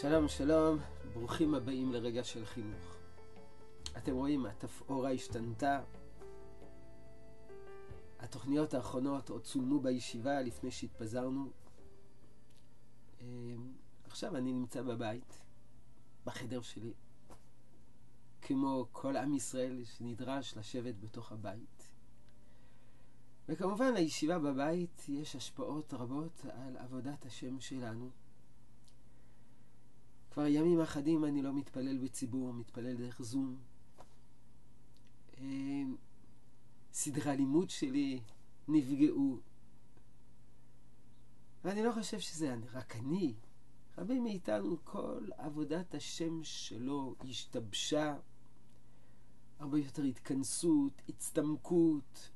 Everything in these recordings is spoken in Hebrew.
שלום, שלום, ברוכים הבאים לרגע של חינוך. אתם רואים, התפאורה השתנתה. התוכניות האחרונות עוד צולמו בישיבה לפני שהתפזרנו. אמ, עכשיו אני נמצא בבית, בחדר שלי, כמו כל עם ישראל שנדרש לשבת בתוך הבית. וכמובן לישיבה בבית יש השפעות רבות על עבודת השם שלנו. כבר ימים אחדים אני לא מתפלל בציבור, מתפלל דרך זום. אמ, סדרי הלימוד שלי נפגעו. ואני לא חושב שזה רק אני. רבים מאיתנו, כל עבודת השם שלו השתבשה. הרבה יותר התכנסות, הצטמקות.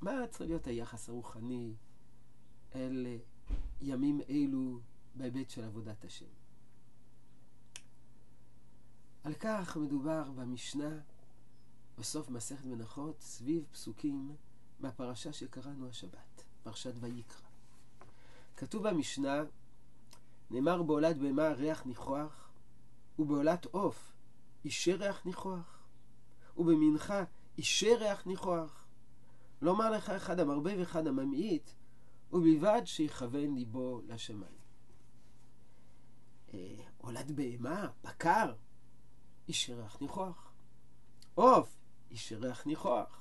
מה צריך להיות היחס הרוחני אל ימים אלו בהיבט של עבודת השם? על כך מדובר במשנה בסוף מסכת מנחות סביב פסוקים מהפרשה שקראנו השבת, פרשת ויקרא. כתוב במשנה, נאמר בעולת בהמה ריח ניחוח, ובעולת עוף אישר ריח ניחוח, ובמנחה אישר ריח ניחוח. לומר לך אחד המרבה ואחד הממעיט, ובלבד שיכוון ליבו לשמיים. אה, עולת בהמה, בקר, איש ירח ניחוח. עוף, איש ירח ניחוח.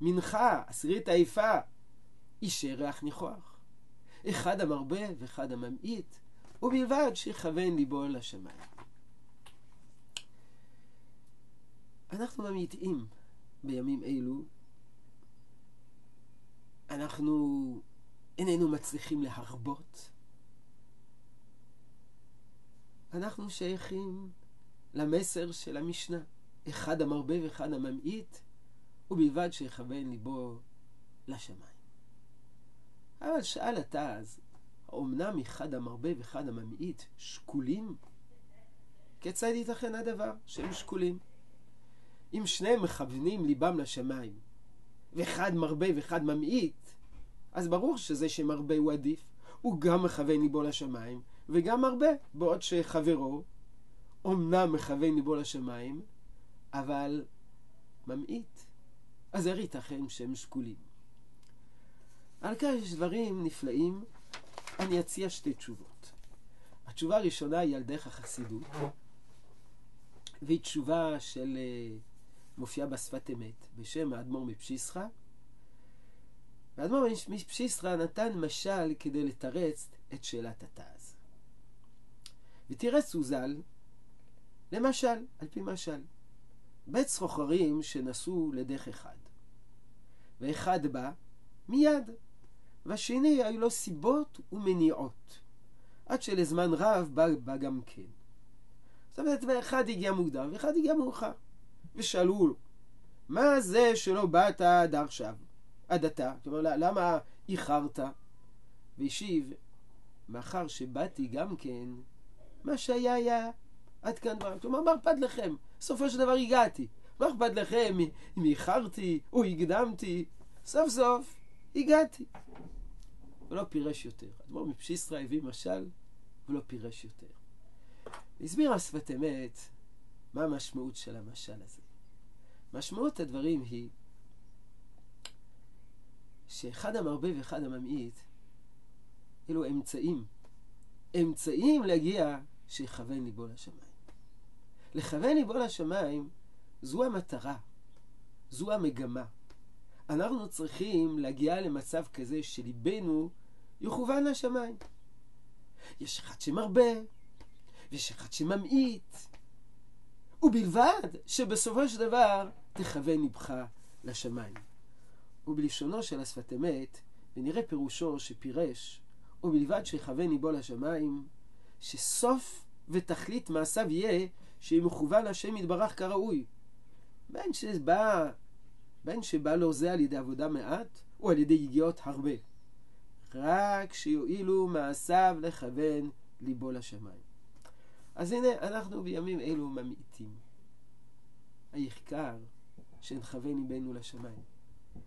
מנחה, עשירית העיפה, איש ירח ניחוח. אחד המרבה ואחד הממעיט, ובלבד שיכוון ליבו לשמיים. אנחנו ממעיטים בימים אלו. אנחנו איננו מצליחים להרבות. אנחנו שייכים למסר של המשנה. אחד המרבה ואחד הממעיט, ובלבד שיכוון ליבו לשמיים. אבל שאל אתה אז, האומנם אחד המרבה ואחד הממעיט שקולים? כיצד ייתכן הדבר שהם שקולים? אם שניהם מכוונים ליבם לשמיים, ואחד מרבה ואחד ממעיט, אז ברור שזה שמרבה הוא עדיף. הוא גם מכוון ליבו לשמיים, וגם מרבה, בעוד שחברו אומנם מכוון ליבו לשמיים, אבל ממעיט. אז איך ייתכן שהם שקולים? על כך יש דברים נפלאים, אני אציע שתי תשובות. התשובה הראשונה היא על דרך החסידות, והיא תשובה של אה, מופיעה בשפת אמת, בשם האדמו"ר מפשיסחה. והאדמו"ר מפשיסחה נתן משל כדי לתרץ את שאלת התז. ותירץ הוא ז"ל למשל, על פי משל, בית סוחרים שנסעו לדרך אחד, ואחד בא מיד, והשני היו לו סיבות ומניעות, עד שלזמן רב בא, בא גם כן. זאת אומרת, ואחד הגיע מוקדם ואחד הגיע מאוחר, ושאלו לו, מה זה שלא באת עד עכשיו, עד עתה? כלומר, למה איחרת? והשיב, מאחר שבאתי גם כן, מה שהיה היה. עד כאן דבריו. כלומר, מה אכפת לכם? בסופו של דבר הגעתי. מה אכפת לכם אם איחרתי או הקדמתי? סוף סוף הגעתי. ולא פירש יותר. אדמו"ר מפשיסטרה הביא משל ולא פירש יותר. הסביר השפת אמת מה המשמעות של המשל הזה. משמעות הדברים היא שאחד המרבה ואחד הממעיט אלו אמצעים. אמצעים להגיע שיכוון ליבו לשמיים. לכוון ליבו לשמיים זו המטרה, זו המגמה. אנחנו צריכים להגיע למצב כזה שליבנו יכוון לשמיים. יש אחד שמרבה, ויש אחד שממעיט, ובלבד שבסופו של דבר תכוון ליבך לשמיים. ובלשונו של השפת אמת, ונראה פירושו שפירש, ובלבד שיכוון ליבו לשמיים, שסוף ותכלית מעשיו יהיה שיהיה מכוון השם יתברך כראוי. בין שבא, בין שבא לו זה על ידי עבודה מעט, או על ידי יגיעות הרבה. רק שיועילו מעשיו לכוון ליבו לשמיים. אז הנה, אנחנו בימים אלו ממעיטים. העיקר שנכוון ליבנו לשמיים.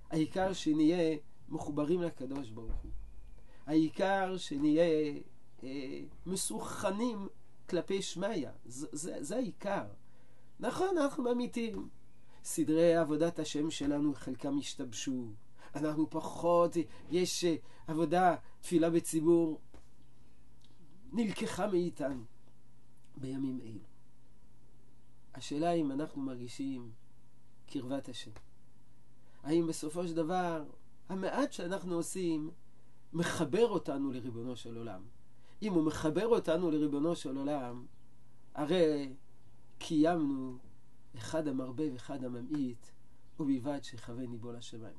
העיקר שנהיה מחוברים לקדוש ברוך הוא. העיקר שנהיה מסוכנים כלפי שמיא. זה, זה, זה העיקר. נכון, אנחנו ממעיטים. סדרי עבודת השם שלנו, חלקם השתבשו. אנחנו פחות, יש אה, עבודה, תפילה בציבור, נלקחה מאיתנו בימים אלו. השאלה אם אנחנו מרגישים קרבת השם. האם בסופו של דבר המעט שאנחנו עושים מחבר אותנו לריבונו של עולם. אם הוא מחבר אותנו לריבונו של עולם, הרי קיימנו אחד המרבה ואחד הממעיט, ובלבד שיכוון ליבו לשמיים.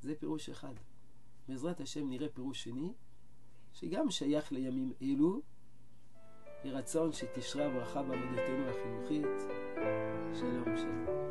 זה פירוש אחד. בעזרת השם נראה פירוש שני, שגם שייך לימים אלו, יהי רצון שתשרה ברכה בעבודתנו החינוכית. שלום שלום.